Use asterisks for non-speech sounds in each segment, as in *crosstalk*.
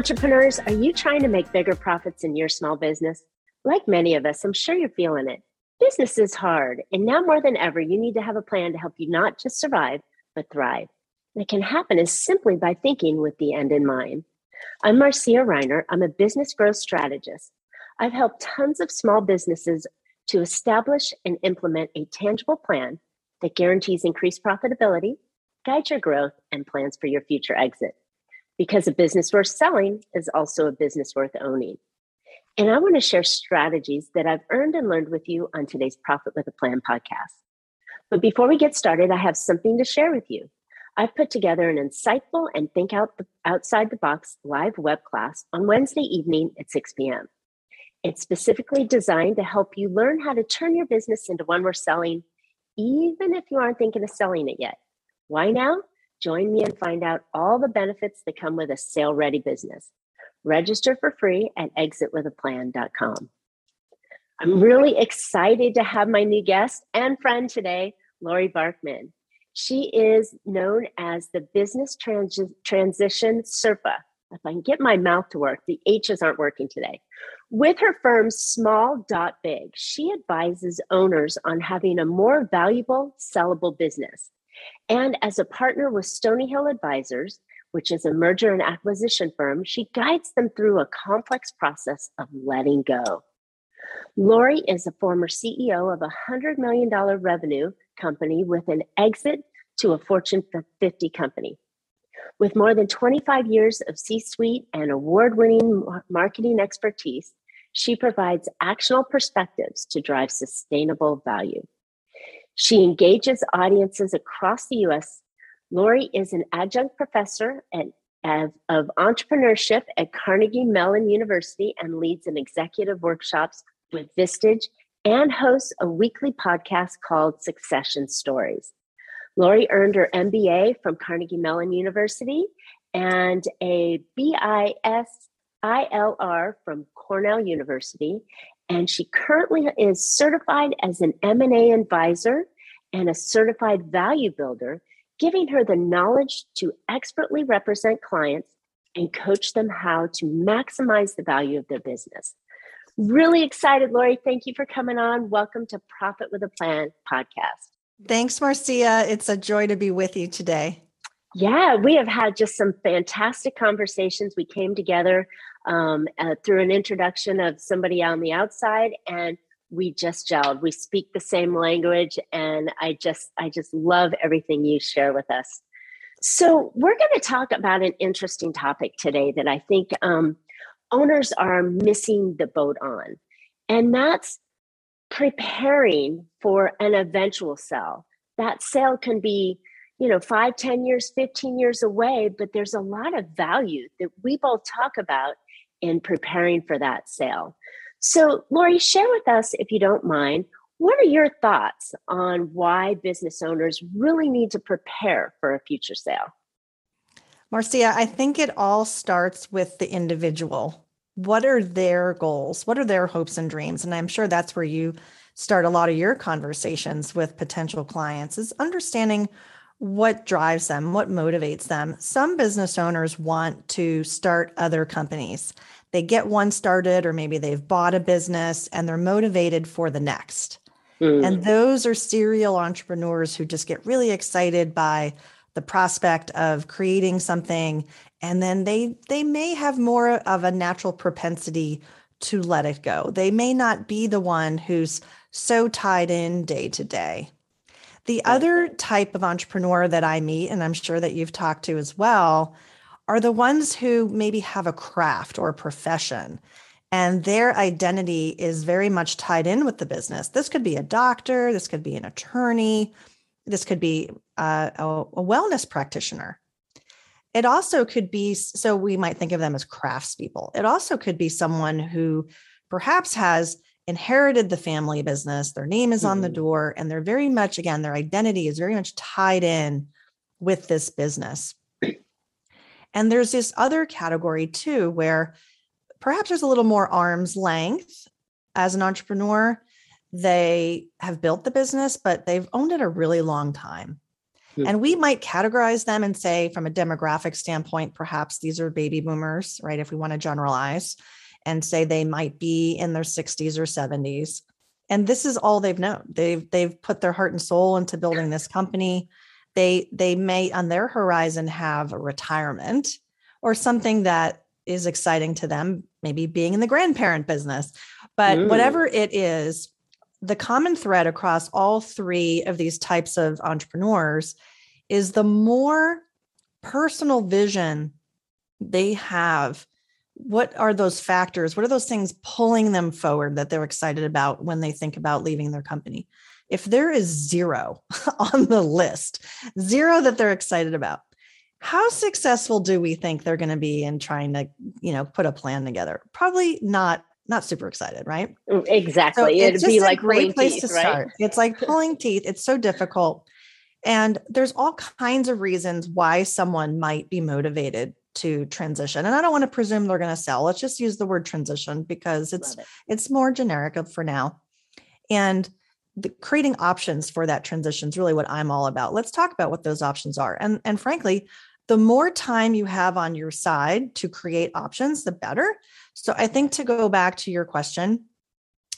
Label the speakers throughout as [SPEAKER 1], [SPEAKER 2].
[SPEAKER 1] Entrepreneurs, are you trying to make bigger profits in your small business? Like many of us, I'm sure you're feeling it. Business is hard, and now more than ever, you need to have a plan to help you not just survive, but thrive. And it can happen as simply by thinking with the end in mind. I'm Marcia Reiner. I'm a business growth strategist. I've helped tons of small businesses to establish and implement a tangible plan that guarantees increased profitability, guides your growth, and plans for your future exit because a business worth selling is also a business worth owning. And I want to share strategies that I've earned and learned with you on today's Profit with a Plan podcast. But before we get started, I have something to share with you. I've put together an insightful and think out the, outside the box live web class on Wednesday evening at 6 p.m. It's specifically designed to help you learn how to turn your business into one worth selling, even if you aren't thinking of selling it yet. Why now? Join me and find out all the benefits that come with a sale ready business. Register for free at exitwithaplan.com. I'm really excited to have my new guest and friend today, Laurie Barkman. She is known as the Business Trans- Transition Sherpa. If I can get my mouth to work, the H's aren't working today. With her firm Small Dot Big, she advises owners on having a more valuable, sellable business. And as a partner with Stony Hill Advisors, which is a merger and acquisition firm, she guides them through a complex process of letting go. Laurie is a former CEO of a $100 million revenue company with an exit to a Fortune 50 company. With more than 25 years of C suite and award winning marketing expertise, she provides actionable perspectives to drive sustainable value. She engages audiences across the US. Laurie is an adjunct professor at, of, of entrepreneurship at Carnegie Mellon University and leads an executive workshops with Vistage and hosts a weekly podcast called Succession Stories. Laurie earned her MBA from Carnegie Mellon University and a BIS ILR from Cornell University and she currently is certified as an M&A advisor and a certified value builder, giving her the knowledge to expertly represent clients and coach them how to maximize the value of their business. Really excited, Laurie. Thank you for coming on. Welcome to Profit with a Plan podcast.
[SPEAKER 2] Thanks, Marcia. It's a joy to be with you today.
[SPEAKER 1] Yeah, we have had just some fantastic conversations. We came together um, uh, through an introduction of somebody on the outside and we just gelled. We speak the same language and i just i just love everything you share with us. So we're going to talk about an interesting topic today that i think um, owners are missing the boat on and that's preparing for an eventual sale. That sale can be you know five, ten years 15 years away but there's a lot of value that we both talk about in preparing for that sale. So, Laurie, share with us, if you don't mind, what are your thoughts on why business owners really need to prepare for a future sale?
[SPEAKER 2] Marcia, I think it all starts with the individual. What are their goals? What are their hopes and dreams? And I'm sure that's where you start a lot of your conversations with potential clients is understanding what drives them, what motivates them. Some business owners want to start other companies. They get one started, or maybe they've bought a business and they're motivated for the next. Mm. And those are serial entrepreneurs who just get really excited by the prospect of creating something and then they they may have more of a natural propensity to let it go. They may not be the one who's so tied in day to day. The other type of entrepreneur that I meet, and I'm sure that you've talked to as well, are the ones who maybe have a craft or a profession and their identity is very much tied in with the business. This could be a doctor, this could be an attorney, this could be uh, a, a wellness practitioner. It also could be, so we might think of them as craftspeople. It also could be someone who perhaps has inherited the family business, their name is on the mm-hmm. door, and they're very much, again, their identity is very much tied in with this business. *clears throat* And there's this other category too, where perhaps there's a little more arm's length as an entrepreneur. They have built the business, but they've owned it a really long time. Mm-hmm. And we might categorize them and say, from a demographic standpoint, perhaps these are baby boomers, right? If we want to generalize and say they might be in their 60s or 70s. And this is all they've known. They've they've put their heart and soul into building this company. They they may on their horizon have a retirement or something that is exciting to them, maybe being in the grandparent business. But mm. whatever it is, the common thread across all three of these types of entrepreneurs is the more personal vision they have what are those factors what are those things pulling them forward that they're excited about when they think about leaving their company if there is zero *laughs* on the list zero that they're excited about how successful do we think they're going to be in trying to you know put a plan together probably not not super excited, right?
[SPEAKER 1] Mm, exactly. So It'd be like
[SPEAKER 2] great place teeth, to right? start. It's like pulling teeth. It's so difficult. And there's all kinds of reasons why someone might be motivated to transition. And I don't want to presume they're going to sell. Let's just use the word transition because it's it. it's more generic for now. And the, creating options for that transition is really what I'm all about. Let's talk about what those options are. And and frankly, the more time you have on your side to create options, the better. So I think to go back to your question,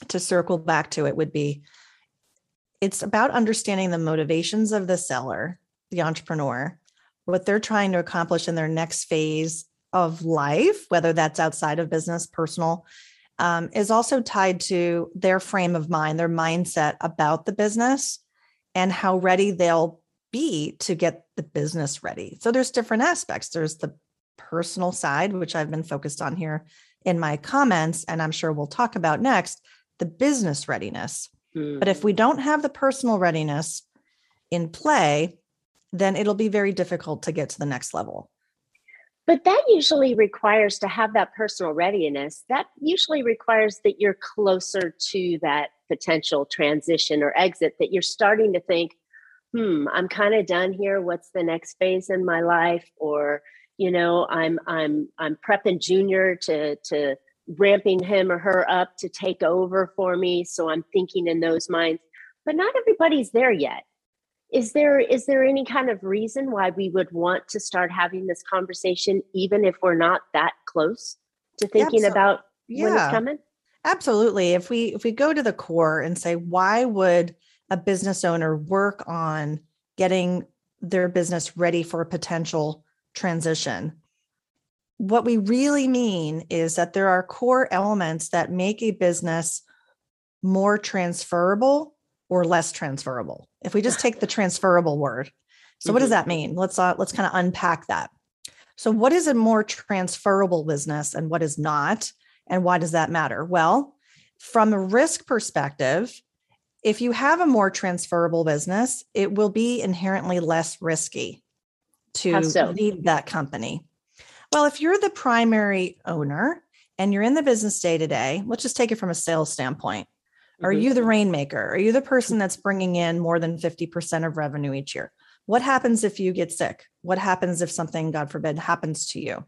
[SPEAKER 2] to circle back to it would be it's about understanding the motivations of the seller, the entrepreneur, what they're trying to accomplish in their next phase of life, whether that's outside of business, personal, um, is also tied to their frame of mind, their mindset about the business, and how ready they'll be to get the business ready. So there's different aspects. There's the personal side, which I've been focused on here in my comments, and I'm sure we'll talk about next the business readiness. Mm. But if we don't have the personal readiness in play, then it'll be very difficult to get to the next level.
[SPEAKER 1] But that usually requires to have that personal readiness, that usually requires that you're closer to that potential transition or exit, that you're starting to think, hmm, I'm kind of done here. What's the next phase in my life? Or, you know i'm i'm i'm prepping junior to to ramping him or her up to take over for me so i'm thinking in those minds but not everybody's there yet is there is there any kind of reason why we would want to start having this conversation even if we're not that close to thinking about yeah. when it's coming
[SPEAKER 2] absolutely if we if we go to the core and say why would a business owner work on getting their business ready for a potential transition. What we really mean is that there are core elements that make a business more transferable or less transferable. If we just take the transferable word. So mm-hmm. what does mm-hmm. that mean? Let's uh, let's kind of unpack that. So what is a more transferable business and what is not and why does that matter? Well, from a risk perspective, if you have a more transferable business, it will be inherently less risky to so? lead that company? Well, if you're the primary owner and you're in the business day to day, let's just take it from a sales standpoint. Are mm-hmm. you the rainmaker? Are you the person that's bringing in more than 50% of revenue each year? What happens if you get sick? What happens if something, God forbid, happens to you?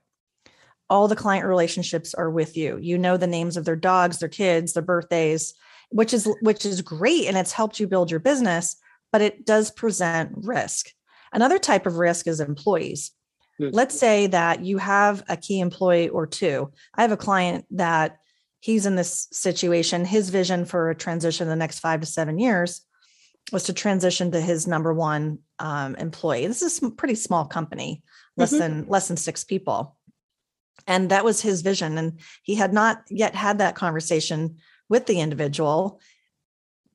[SPEAKER 2] All the client relationships are with you. You know the names of their dogs, their kids, their birthdays, which is which is great and it's helped you build your business, but it does present risk. Another type of risk is employees. Let's say that you have a key employee or two. I have a client that he's in this situation. His vision for a transition in the next five to seven years was to transition to his number one um, employee. This is a pretty small company, less mm-hmm. than less than six people, and that was his vision. And he had not yet had that conversation with the individual.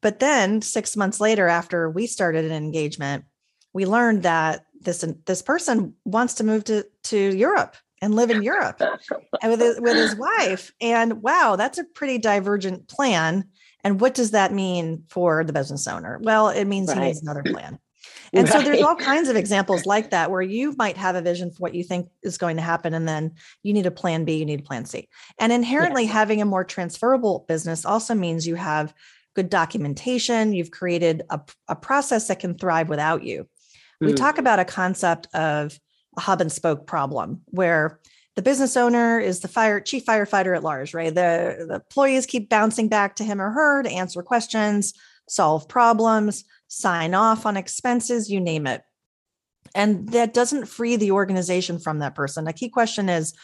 [SPEAKER 2] But then six months later, after we started an engagement, we learned that this this person wants to move to to Europe and live in Europe and with his, with his wife. And wow, that's a pretty divergent plan. And what does that mean for the business owner? Well, it means right. he needs another plan. *laughs* And right. so there's all kinds of examples like that where you might have a vision for what you think is going to happen and then you need a plan B, you need a plan C. And inherently yes. having a more transferable business also means you have good documentation, you've created a, a process that can thrive without you we mm. talk about a concept of a hub and spoke problem where the business owner is the fire chief firefighter at large, right? The, the employees keep bouncing back to him or her to answer questions, solve problems, sign off on expenses, you name it. And that doesn't free the organization from that person. A key question is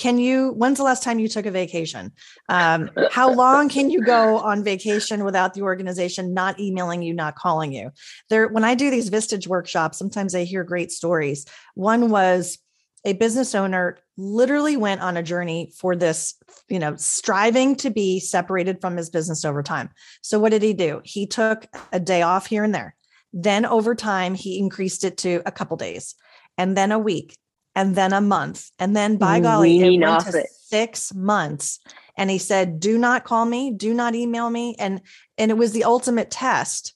[SPEAKER 2] can you when's the last time you took a vacation? Um, how long can you go on vacation without the organization not emailing you not calling you? There when i do these vistage workshops sometimes i hear great stories. One was a business owner literally went on a journey for this you know striving to be separated from his business over time. So what did he do? He took a day off here and there. Then over time he increased it to a couple days and then a week and then a month. And then by golly, it went to it. six months. And he said, do not call me, do not email me. And and it was the ultimate test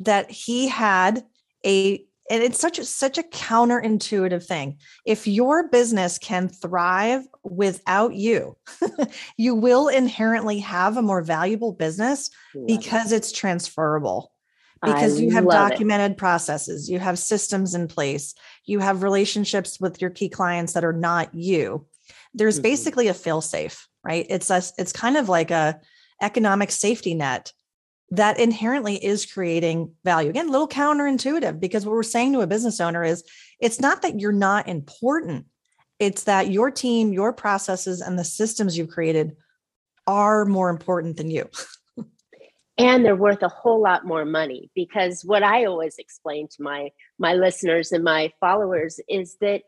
[SPEAKER 2] that he had a and it's such a such a counterintuitive thing. If your business can thrive without you, *laughs* you will inherently have a more valuable business because it's transferable because I you have documented it. processes, you have systems in place, you have relationships with your key clients that are not you. There's mm-hmm. basically a fail safe, right? It's a, it's kind of like a economic safety net that inherently is creating value. Again, a little counterintuitive because what we're saying to a business owner is it's not that you're not important. It's that your team, your processes, and the systems you've created are more important than you. *laughs*
[SPEAKER 1] and they're worth a whole lot more money because what i always explain to my my listeners and my followers is that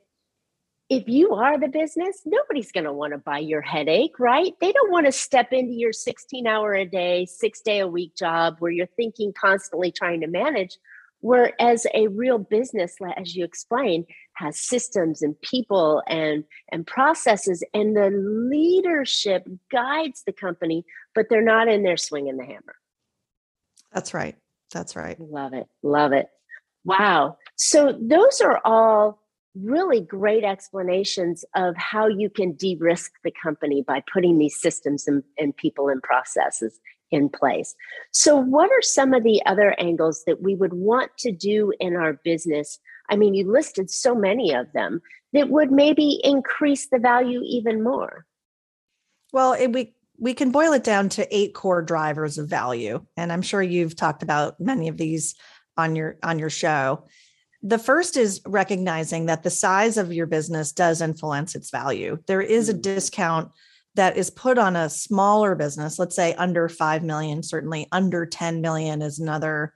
[SPEAKER 1] if you are the business nobody's going to want to buy your headache right? They don't want to step into your 16 hour a day six day a week job where you're thinking constantly trying to manage whereas a real business as you explained has systems and people and and processes and the leadership guides the company but they're not in there swinging the hammer
[SPEAKER 2] that's right. That's right.
[SPEAKER 1] Love it. Love it. Wow. So those are all really great explanations of how you can de-risk the company by putting these systems and, and people and processes in place. So what are some of the other angles that we would want to do in our business? I mean, you listed so many of them that would maybe increase the value even more.
[SPEAKER 2] Well, it, we we can boil it down to eight core drivers of value and i'm sure you've talked about many of these on your on your show. The first is recognizing that the size of your business does influence its value. There is a mm-hmm. discount that is put on a smaller business let's say under 5 million certainly under 10 million is another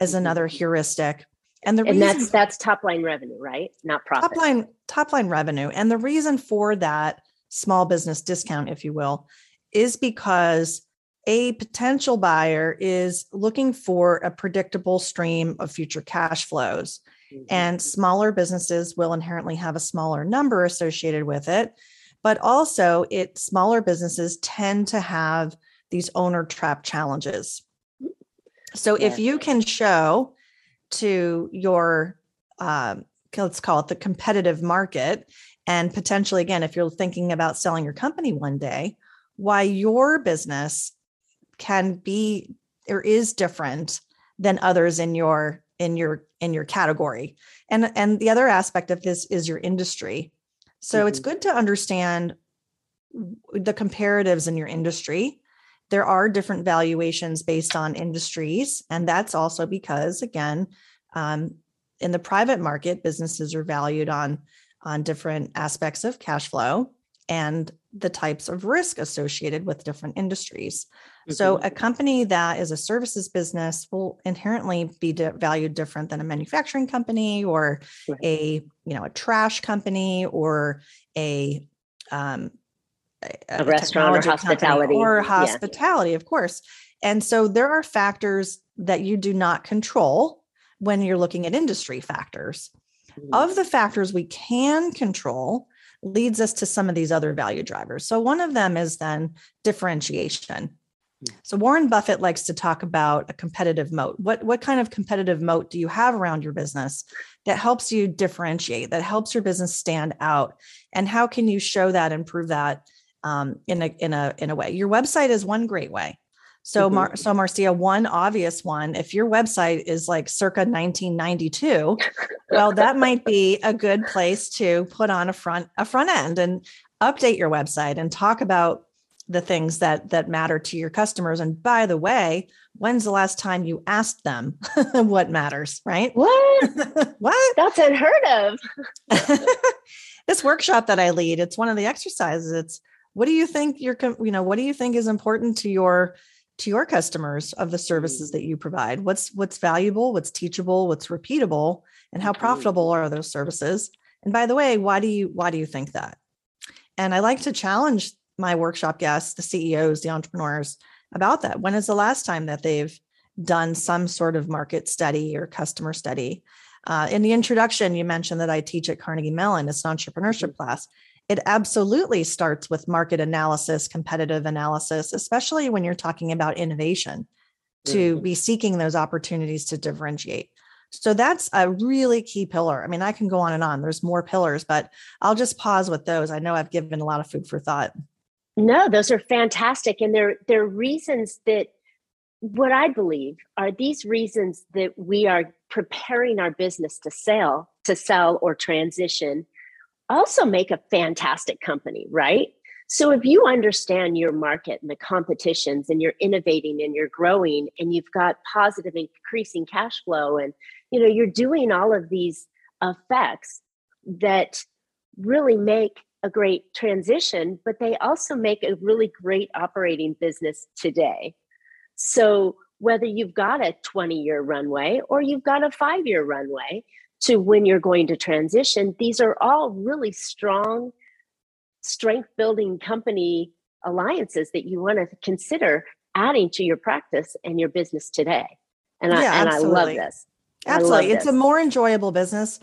[SPEAKER 2] is mm-hmm. another heuristic.
[SPEAKER 1] And the and reason, that's that's top line revenue right? Not profit.
[SPEAKER 2] top line top line revenue. And the reason for that small business discount if you will is because a potential buyer is looking for a predictable stream of future cash flows. Mm-hmm. And smaller businesses will inherently have a smaller number associated with it. But also, it smaller businesses tend to have these owner trap challenges. So if you can show to your um, let's call it the competitive market and potentially again if you're thinking about selling your company one day why your business can be or is different than others in your in your in your category. And and the other aspect of this is your industry. So mm-hmm. it's good to understand the comparatives in your industry. There are different valuations based on industries and that's also because again um, in the private market businesses are valued on on different aspects of cash flow. And the types of risk associated with different industries. Mm-hmm. So, a company that is a services business will inherently be de- valued different than a manufacturing company or right. a you know a trash company or a um,
[SPEAKER 1] a, a restaurant or hospitality
[SPEAKER 2] or hospitality, yeah. of course. And so, there are factors that you do not control when you're looking at industry factors. Mm-hmm. Of the factors we can control, leads us to some of these other value drivers. So, one of them is then differentiation. Hmm. So Warren Buffett likes to talk about a competitive moat. What what kind of competitive moat do you have around your business that helps you differentiate, that helps your business stand out, and how can you show that and prove that um, in a in a in a way? Your website is one great way. So, mm-hmm. Mar- so Marcia, one obvious one, if your website is like circa 1992, well, that might *laughs* be a good place to put on a front a front end and update your website and talk about the things that that matter to your customers. And by the way when's the last time you asked them *laughs* what matters right?
[SPEAKER 1] What? *laughs*
[SPEAKER 2] What?
[SPEAKER 1] That's unheard of.
[SPEAKER 2] This workshop that i lead it's one of the exercises. It's what do you think you're you know what do you think is important to your to your customers of the services that you provide what's what's valuable what's teachable what's repeatable and how profitable are those services and by the way why do you why do you think that and i like to challenge my workshop guests, the CEOs, the entrepreneurs about that. When is the last time that they've done some sort of market study or customer study? Uh, in the introduction, you mentioned that I teach at Carnegie Mellon. It's an entrepreneurship mm-hmm. class. It absolutely starts with market analysis, competitive analysis, especially when you're talking about innovation, to mm-hmm. be seeking those opportunities to differentiate. So that's a really key pillar. I mean, I can go on and on. There's more pillars, but I'll just pause with those. I know I've given a lot of food for thought.
[SPEAKER 1] No, those are fantastic. And they're, they're reasons that what I believe are these reasons that we are preparing our business to sell, to sell or transition, also make a fantastic company, right? So if you understand your market and the competitions and you're innovating and you're growing and you've got positive increasing cash flow and you know you're doing all of these effects that really make a great transition, but they also make a really great operating business today. So, whether you've got a 20 year runway or you've got a five year runway to when you're going to transition, these are all really strong, strength building company alliances that you want to consider adding to your practice and your business today. And, yeah, I, and I love this.
[SPEAKER 2] Absolutely.
[SPEAKER 1] Love
[SPEAKER 2] it's this. a more enjoyable business.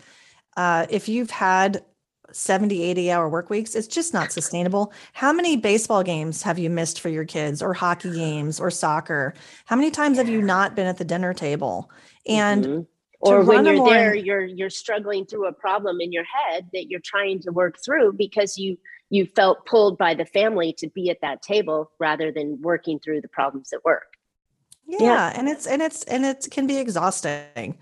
[SPEAKER 2] Uh, if you've had 70 80 hour work weeks it's just not sustainable how many baseball games have you missed for your kids or hockey games or soccer how many times have you not been at the dinner table and mm-hmm.
[SPEAKER 1] Or when you're there you're you're struggling through a problem in your head that you're trying to work through because you you felt pulled by the family to be at that table rather than working through the problems at work
[SPEAKER 2] yeah, yeah. and it's and it's and it can be exhausting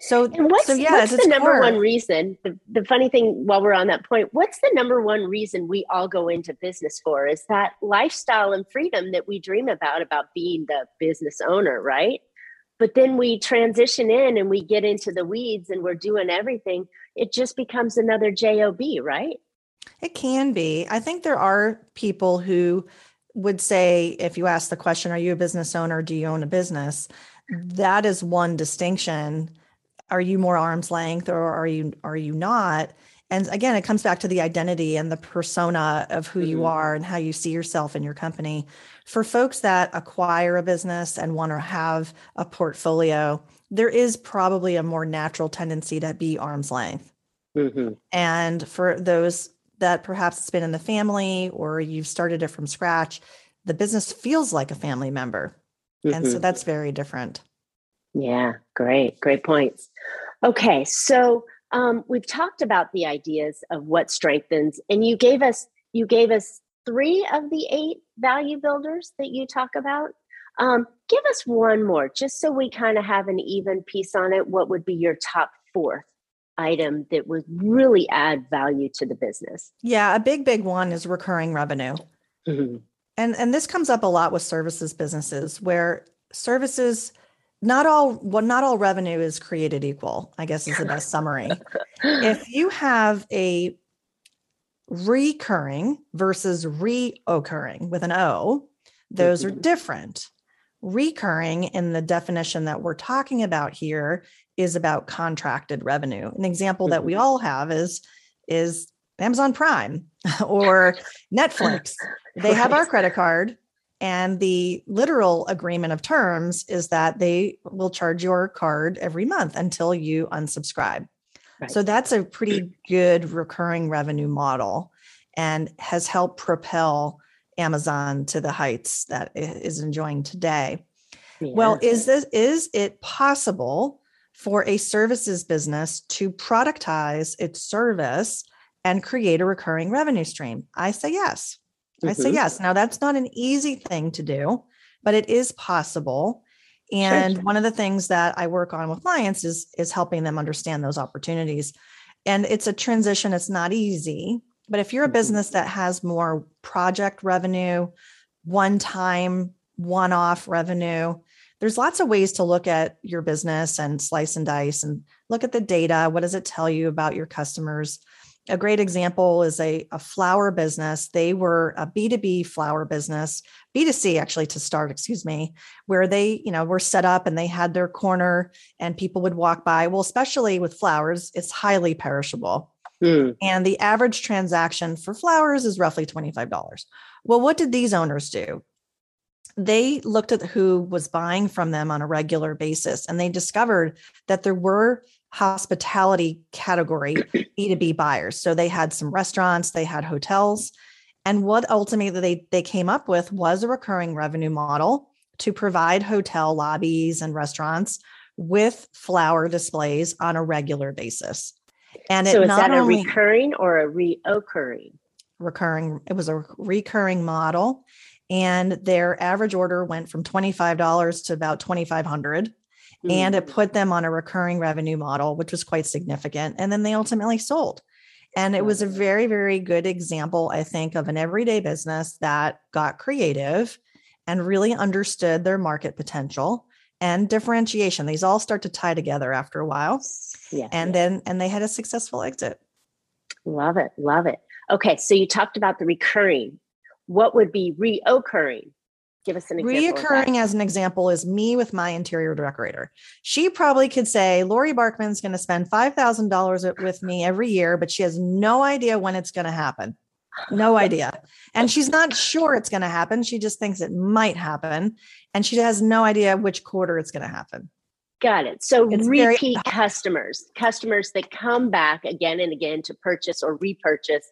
[SPEAKER 2] so,
[SPEAKER 1] and what's,
[SPEAKER 2] so yeah,
[SPEAKER 1] what's the number core. one reason? The, the funny thing, while we're on that point, what's the number one reason we all go into business for? Is that lifestyle and freedom that we dream about, about being the business owner, right? But then we transition in and we get into the weeds and we're doing everything. It just becomes another job, right?
[SPEAKER 2] It can be. I think there are people who would say, if you ask the question, "Are you a business owner? Do you own a business?" That is one distinction are you more arm's length or are you are you not and again it comes back to the identity and the persona of who mm-hmm. you are and how you see yourself in your company for folks that acquire a business and want to have a portfolio there is probably a more natural tendency to be arm's length mm-hmm. and for those that perhaps it's been in the family or you've started it from scratch the business feels like a family member mm-hmm. and so mm-hmm. that's very different
[SPEAKER 1] yeah, great, great points. Okay, so um, we've talked about the ideas of what strengthens, and you gave us you gave us three of the eight value builders that you talk about. Um, give us one more, just so we kind of have an even piece on it. What would be your top fourth item that would really add value to the business?
[SPEAKER 2] Yeah, a big, big one is recurring revenue. Mm-hmm. And and this comes up a lot with services businesses where services not all well not all revenue is created equal i guess is the best summary *laughs* if you have a recurring versus reoccurring with an o those mm-hmm. are different recurring in the definition that we're talking about here is about contracted revenue an example mm-hmm. that we mm-hmm. all have is is amazon prime *laughs* or netflix *laughs* they have our credit card and the literal agreement of terms is that they will charge your card every month until you unsubscribe. Right. So that's a pretty good recurring revenue model and has helped propel Amazon to the heights that it is enjoying today. Yeah. Well, is this is it possible for a services business to productize its service and create a recurring revenue stream? I say yes. Mm-hmm. I say mm-hmm. yes. Now, that's not an easy thing to do, but it is possible. And sure. one of the things that I work on with clients is is helping them understand those opportunities. And it's a transition, it's not easy. But if you're a mm-hmm. business that has more project revenue, one time, one off revenue. There's lots of ways to look at your business and slice and dice and look at the data. What does it tell you about your customers? A great example is a, a flower business. They were a B2B flower business, B2C actually to start, excuse me, where they, you know, were set up and they had their corner and people would walk by. Well, especially with flowers, it's highly perishable. Mm. And the average transaction for flowers is roughly $25. Well, what did these owners do? They looked at who was buying from them on a regular basis and they discovered that there were hospitality category *clears throat* B2B buyers. So they had some restaurants, they had hotels. And what ultimately they, they came up with was a recurring revenue model to provide hotel lobbies and restaurants with flower displays on a regular basis.
[SPEAKER 1] And so is that a recurring or a reoccurring?
[SPEAKER 2] Recurring. It was a recurring model. And their average order went from $25 to about 2500 mm-hmm. and it put them on a recurring revenue model, which was quite significant. And then they ultimately sold. And it was a very, very good example, I think, of an everyday business that got creative and really understood their market potential and differentiation. These all start to tie together after a while. Yeah. And yeah. then, and they had a successful exit.
[SPEAKER 1] Love it. Love it. Okay. So you talked about the recurring. What would be reoccurring? Give us an
[SPEAKER 2] example. Reoccurring as an example is me with my interior decorator. She probably could say, Laurie Barkman's going to spend $5,000 with me every year, but she has no idea when it's going to happen. No *laughs* idea. And she's not sure it's going to happen. She just thinks it might happen. And she has no idea which quarter it's going to happen.
[SPEAKER 1] Got it. So it's repeat very- customers, customers that come back again and again to purchase or repurchase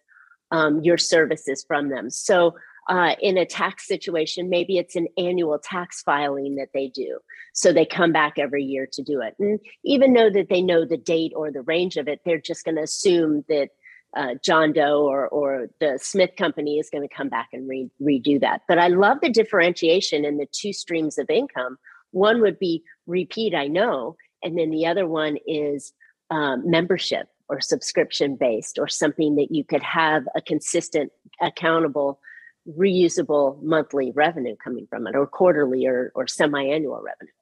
[SPEAKER 1] um, your services from them. So uh, in a tax situation, maybe it's an annual tax filing that they do. So they come back every year to do it. And even though that they know the date or the range of it, they're just going to assume that uh, John Doe or, or the Smith Company is going to come back and re- redo that. But I love the differentiation in the two streams of income. One would be repeat, I know, and then the other one is um, membership or subscription based or something that you could have a consistent, accountable reusable monthly revenue coming from it or quarterly or, or semi-annual revenue.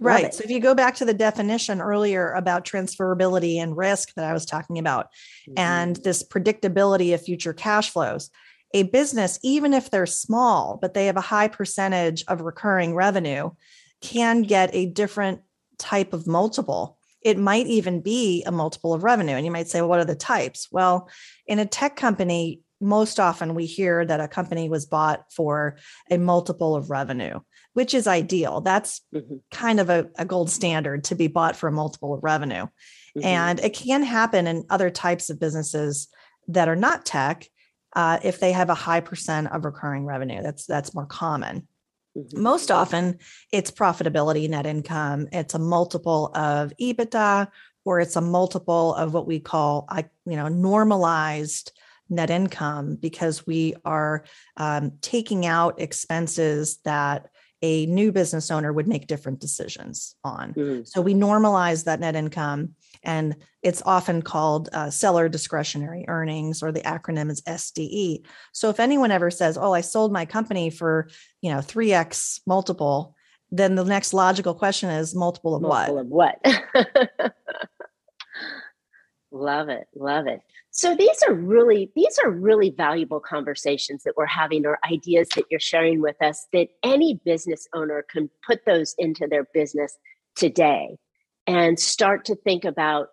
[SPEAKER 2] Right so if you go back to the definition earlier about transferability and risk that i was talking about mm-hmm. and this predictability of future cash flows a business even if they're small but they have a high percentage of recurring revenue can get a different type of multiple. It might even be a multiple of revenue and you might say well, what are the types? Well in a tech company most often we hear that a company was bought for a multiple of revenue, which is ideal. That's mm-hmm. kind of a, a, gold standard to be bought for a multiple of revenue. Mm-hmm. And it can happen in other types of businesses that are not tech uh, if they have a high percent of recurring revenue. That's that's more common. Mm-hmm. Most often, it's profitability, net income. It's a multiple of EBITDA, or it's a multiple of what we call, you know, normalized net income because we are um, taking out expenses that a new business owner would make different decisions on. Mm-hmm. So we normalize that net income, and it's often called uh, seller discretionary earnings, or the acronym is SDE. So if anyone ever says, "Oh, I sold my company for you know three x multiple," then the next logical question is multiple of
[SPEAKER 1] multiple
[SPEAKER 2] what?
[SPEAKER 1] Of what? *laughs* love it, love it. So these are really these are really valuable conversations that we're having or ideas that you're sharing with us that any business owner can put those into their business today and start to think about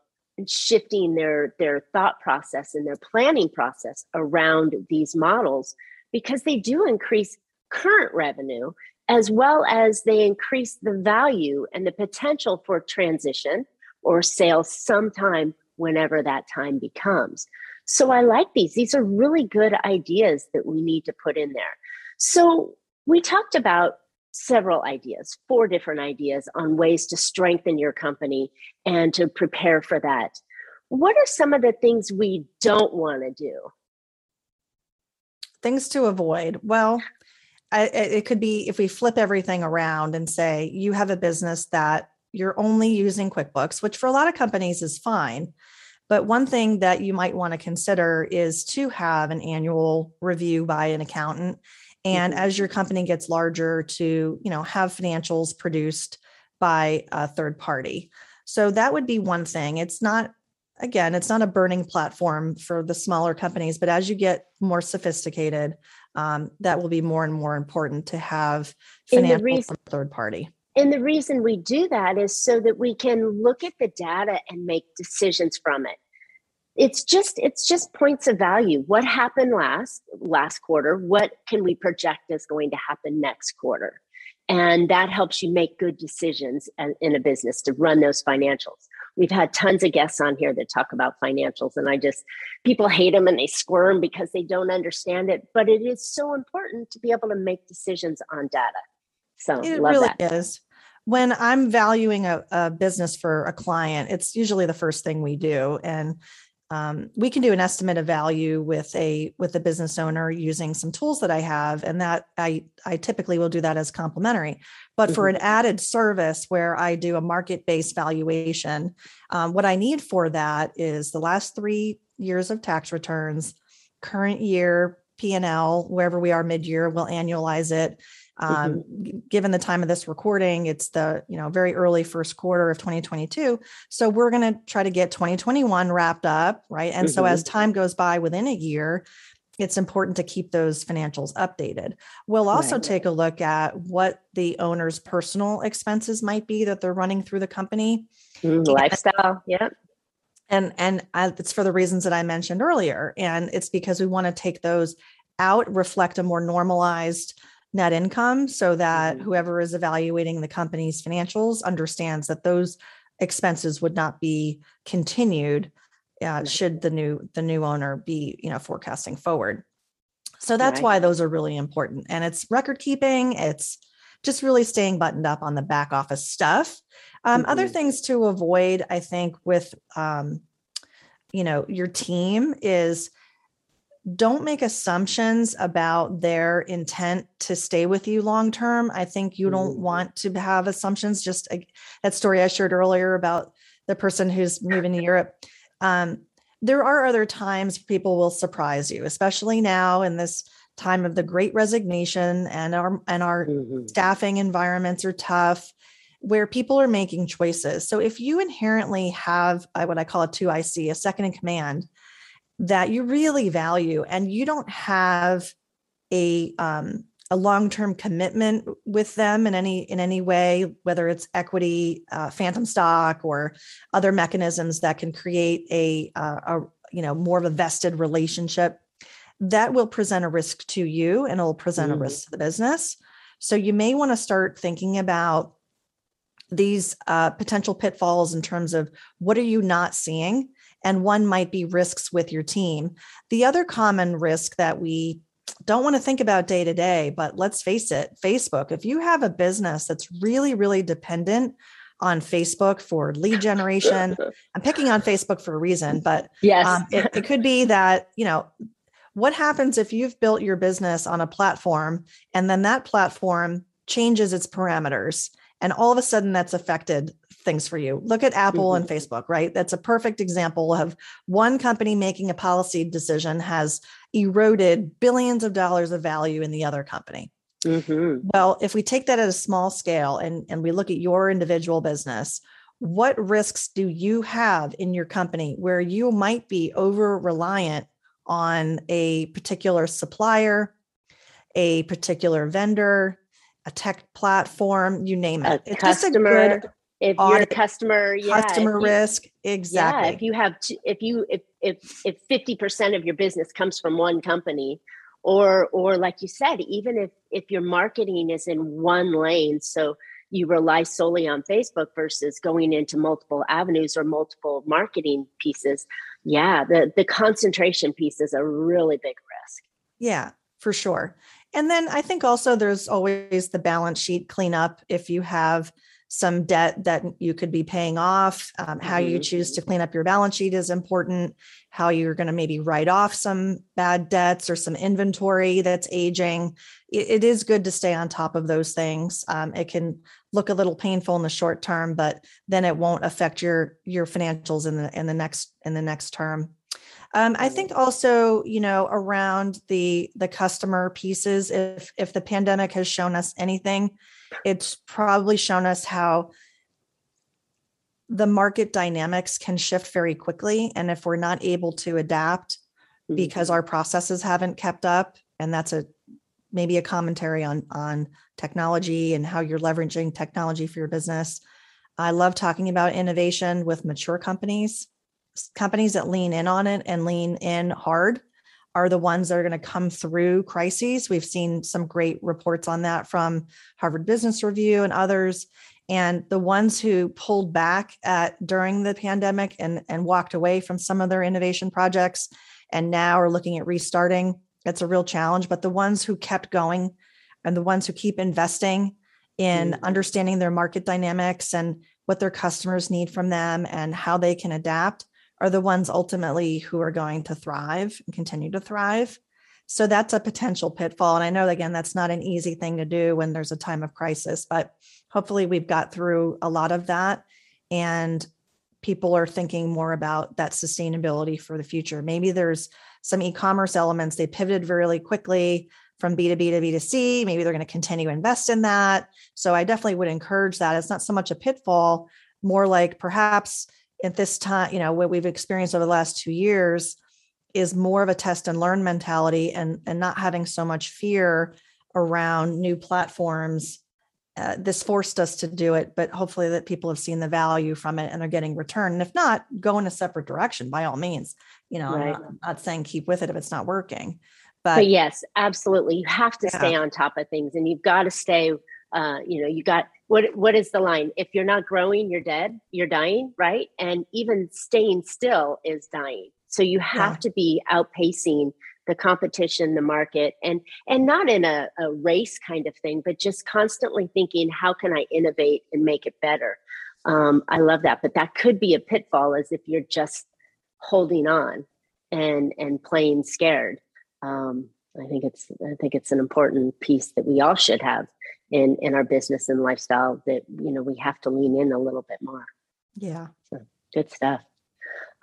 [SPEAKER 1] shifting their their thought process and their planning process around these models because they do increase current revenue as well as they increase the value and the potential for transition or sales sometime whenever that time becomes. So I like these. These are really good ideas that we need to put in there. So we talked about several ideas, four different ideas on ways to strengthen your company and to prepare for that. What are some of the things we don't want to do?
[SPEAKER 2] Things to avoid. Well, I, it could be if we flip everything around and say you have a business that you're only using QuickBooks, which for a lot of companies is fine. But one thing that you might want to consider is to have an annual review by an accountant. And mm-hmm. as your company gets larger, to you know have financials produced by a third party. So that would be one thing. It's not again, it's not a burning platform for the smaller companies, but as you get more sophisticated, um, that will be more and more important to have financial reason, from third party.
[SPEAKER 1] And the reason we do that is so that we can look at the data and make decisions from it. It's just it's just points of value. What happened last last quarter? What can we project is going to happen next quarter? And that helps you make good decisions in a business to run those financials. We've had tons of guests on here that talk about financials, and I just, people hate them and they squirm because they don't understand it. But it is so important to be able to make decisions on data. So,
[SPEAKER 2] it really that. is. When I'm valuing a, a business for a client, it's usually the first thing we do. And um, we can do an estimate of value with a with a business owner using some tools that I have, and that I I typically will do that as complimentary. But mm-hmm. for an added service where I do a market based valuation, um, what I need for that is the last three years of tax returns, current year P and L, wherever we are mid year, we'll annualize it, um, mm-hmm. Given the time of this recording, it's the you know very early first quarter of 2022. So we're going to try to get 2021 wrapped up, right? And mm-hmm. so as mm-hmm. time goes by within a year, it's important to keep those financials updated. We'll also right. take a look at what the owner's personal expenses might be that they're running through the company.
[SPEAKER 1] Mm, lifestyle, yep.
[SPEAKER 2] And and I, it's for the reasons that I mentioned earlier, and it's because we want to take those out, reflect a more normalized net income so that mm-hmm. whoever is evaluating the company's financials understands that those expenses would not be continued uh, should the new the new owner be you know forecasting forward so that's right. why those are really important and it's record keeping it's just really staying buttoned up on the back office stuff um, mm-hmm. other things to avoid i think with um, you know your team is don't make assumptions about their intent to stay with you long term. I think you don't mm. want to have assumptions. Just uh, that story I shared earlier about the person who's moving to Europe. Um, there are other times people will surprise you, especially now in this time of the great resignation and our and our mm-hmm. staffing environments are tough where people are making choices. So if you inherently have uh, what I call a 2IC, a second in command, that you really value and you don't have a um, a long-term commitment with them in any in any way whether it's equity uh, phantom stock or other mechanisms that can create a, uh, a you know more of a vested relationship that will present a risk to you and it'll present mm. a risk to the business so you may want to start thinking about these uh, potential pitfalls in terms of what are you not seeing and one might be risks with your team. The other common risk that we don't want to think about day to day, but let's face it, Facebook, if you have a business that's really, really dependent on Facebook for lead generation, *laughs* I'm picking on Facebook for a reason, but
[SPEAKER 1] yes, um,
[SPEAKER 2] it, it could be that, you know, what happens if you've built your business on a platform and then that platform changes its parameters and all of a sudden that's affected things for you. Look at Apple mm-hmm. and Facebook, right? That's a perfect example of one company making a policy decision has eroded billions of dollars of value in the other company. Mm-hmm. Well, if we take that at a small scale and, and we look at your individual business, what risks do you have in your company where you might be over reliant on a particular supplier, a particular vendor, a tech platform, you name it.
[SPEAKER 1] A it's customer, just a good if you're a customer,
[SPEAKER 2] yeah, customer
[SPEAKER 1] you,
[SPEAKER 2] risk, exactly.
[SPEAKER 1] Yeah, if you have, if you, if if if fifty percent of your business comes from one company, or or like you said, even if if your marketing is in one lane, so you rely solely on Facebook versus going into multiple avenues or multiple marketing pieces, yeah, the the concentration piece is a really big risk.
[SPEAKER 2] Yeah, for sure. And then I think also there's always the balance sheet cleanup if you have some debt that you could be paying off. Um, how mm-hmm. you choose to clean up your balance sheet is important. How you're going to maybe write off some bad debts or some inventory that's aging. it, it is good to stay on top of those things. Um, it can look a little painful in the short term, but then it won't affect your your financials in the in the next in the next term. Um, I think also, you know, around the the customer pieces, if if the pandemic has shown us anything, it's probably shown us how the market dynamics can shift very quickly. And if we're not able to adapt mm-hmm. because our processes haven't kept up, and that's a maybe a commentary on on technology and how you're leveraging technology for your business. I love talking about innovation with mature companies. Companies that lean in on it and lean in hard are the ones that are going to come through crises. We've seen some great reports on that from Harvard Business Review and others. And the ones who pulled back at during the pandemic and, and walked away from some of their innovation projects and now are looking at restarting, it's a real challenge. But the ones who kept going and the ones who keep investing in mm-hmm. understanding their market dynamics and what their customers need from them and how they can adapt are the ones ultimately who are going to thrive and continue to thrive. So that's a potential pitfall. And I know, again, that's not an easy thing to do when there's a time of crisis, but hopefully we've got through a lot of that. And people are thinking more about that sustainability for the future. Maybe there's some e commerce elements. They pivoted really quickly from B2B to B2C. Maybe they're going to continue to invest in that. So I definitely would encourage that. It's not so much a pitfall, more like perhaps at this time, you know, what we've experienced over the last two years is more of a test and learn mentality and, and not having so much fear around new platforms. Uh, this forced us to do it, but hopefully that people have seen the value from it and are getting return. And if not, go in a separate direction by all means. You know, right. I'm, not, I'm, not, saying keep with it if it's not working. But,
[SPEAKER 1] but yes, absolutely. You have to yeah. stay on top of things and you've got to stay uh, you know, you got what what is the line? If you're not growing, you're dead, you're dying, right? And even staying still is dying. So you have yeah. to be outpacing the competition, the market, and and not in a, a race kind of thing, but just constantly thinking, how can I innovate and make it better? Um, I love that, but that could be a pitfall, as if you're just holding on and and playing scared. Um, I think it's I think it's an important piece that we all should have in in our business and lifestyle that you know we have to lean in a little bit more.
[SPEAKER 2] Yeah.
[SPEAKER 1] So, good stuff.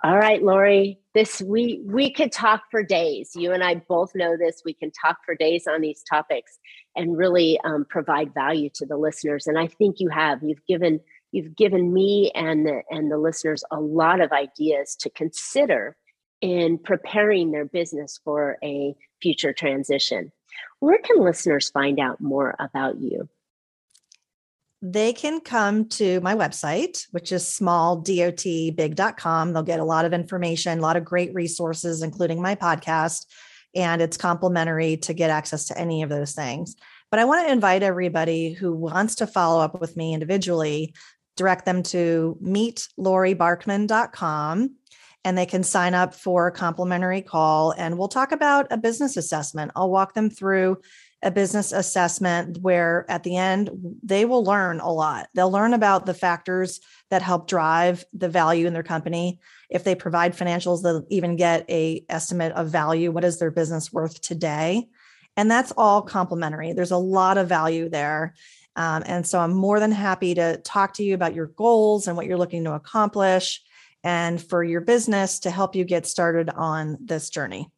[SPEAKER 1] All right Laurie this we we could talk for days. You and i both know this. We can talk for days on these topics and really um, provide value to the listeners. And i think you have. You've given you've given me and the and the listeners a lot of ideas to consider in preparing their business for a future transition where can listeners find out more about you?
[SPEAKER 2] They can come to my website, which is smalldotbig.com. They'll get a lot of information, a lot of great resources, including my podcast. And it's complimentary to get access to any of those things. But I want to invite everybody who wants to follow up with me individually, direct them to meetlauriebarkman.com and they can sign up for a complimentary call and we'll talk about a business assessment. I'll walk them through a business assessment where at the end they will learn a lot. They'll learn about the factors that help drive the value in their company. If they provide financials, they'll even get a estimate of value. What is their business worth today? And that's all complimentary. There's a lot of value there. Um, and so I'm more than happy to talk to you about your goals and what you're looking to accomplish and for your business to help you get started on this journey.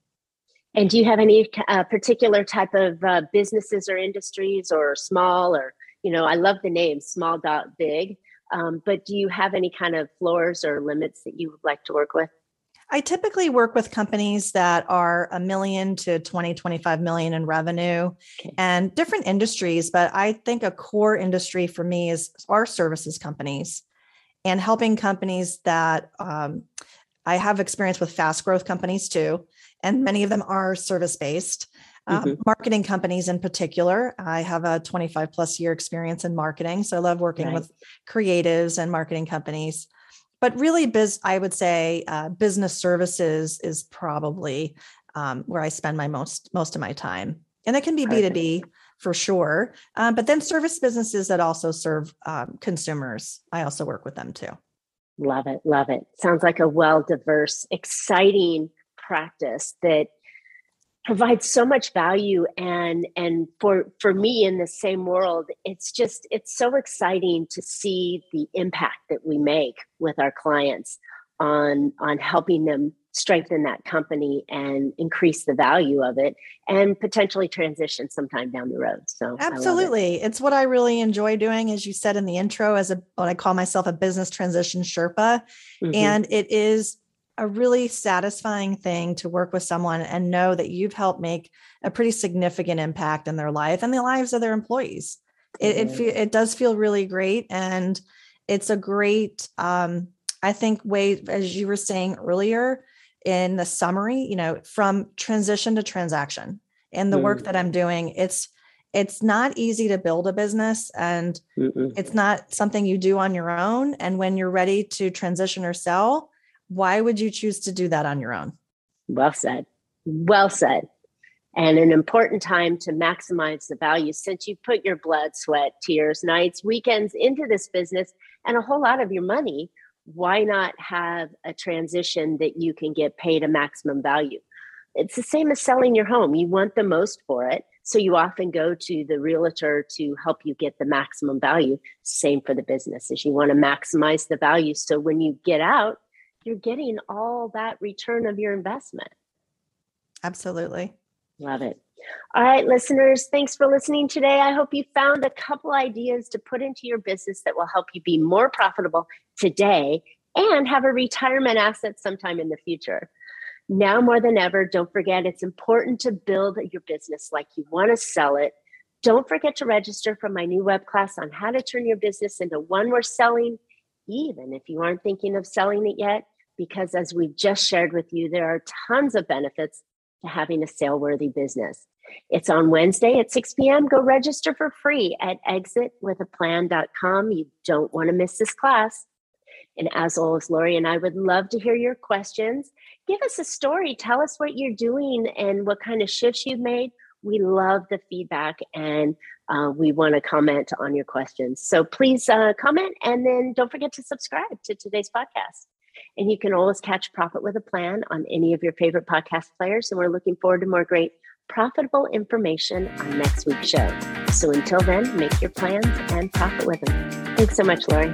[SPEAKER 1] And do you have any uh, particular type of uh, businesses or industries or small or, you know, I love the name small dot big, um, but do you have any kind of floors or limits that you would like to work with?
[SPEAKER 2] I typically work with companies that are a million to 20, 25 million in revenue okay. and different industries. But I think a core industry for me is our services companies and helping companies that um, I have experience with fast growth companies too, and many of them are service based. Um, mm-hmm. Marketing companies in particular. I have a 25 plus year experience in marketing. So I love working right. with creatives and marketing companies. But really, biz, I would say uh, business services is probably um, where I spend my most most of my time. And it can be B2B for sure. Um, but then service businesses that also serve um, consumers, I also work with them too.
[SPEAKER 1] Love it. Love it. Sounds like a well diverse, exciting practice that provides so much value and and for for me in the same world it's just it's so exciting to see the impact that we make with our clients on on helping them strengthen that company and increase the value of it and potentially transition sometime down the road so
[SPEAKER 2] absolutely it. it's what i really enjoy doing as you said in the intro as a what i call myself a business transition sherpa mm-hmm. and it is a really satisfying thing to work with someone and know that you've helped make a pretty significant impact in their life and the lives of their employees it mm-hmm. it, it does feel really great and it's a great um, I think way, as you were saying earlier in the summary, you know, from transition to transaction and the mm. work that I'm doing, it's it's not easy to build a business and Mm-mm. it's not something you do on your own. And when you're ready to transition or sell, why would you choose to do that on your own?
[SPEAKER 1] Well said. Well said. And an important time to maximize the value since you put your blood, sweat, tears, nights, weekends into this business and a whole lot of your money why not have a transition that you can get paid a maximum value? It's the same as selling your home. You want the most for it. So you often go to the realtor to help you get the maximum value. Same for the businesses. You want to maximize the value. So when you get out, you're getting all that return of your investment.
[SPEAKER 2] Absolutely.
[SPEAKER 1] Love it. All right, listeners, thanks for listening today. I hope you found a couple ideas to put into your business that will help you be more profitable today and have a retirement asset sometime in the future. Now more than ever, don't forget it's important to build your business like you want to sell it. Don't forget to register for my new web class on how to turn your business into one worth selling, even if you aren't thinking of selling it yet. Because as we've just shared with you, there are tons of benefits to having a sale worthy business. It's on Wednesday at 6 p.m. Go register for free at exitwithaplan.com. You don't want to miss this class. And as always, Laurie and I would love to hear your questions. Give us a story. Tell us what you're doing and what kind of shifts you've made. We love the feedback and uh, we want to comment on your questions. So please uh, comment and then don't forget to subscribe to today's podcast. And you can always catch Profit with a Plan on any of your favorite podcast players. And we're looking forward to more great profitable information on next week's show. So until then, make your plans and profit with them. Thanks so much, Laurie.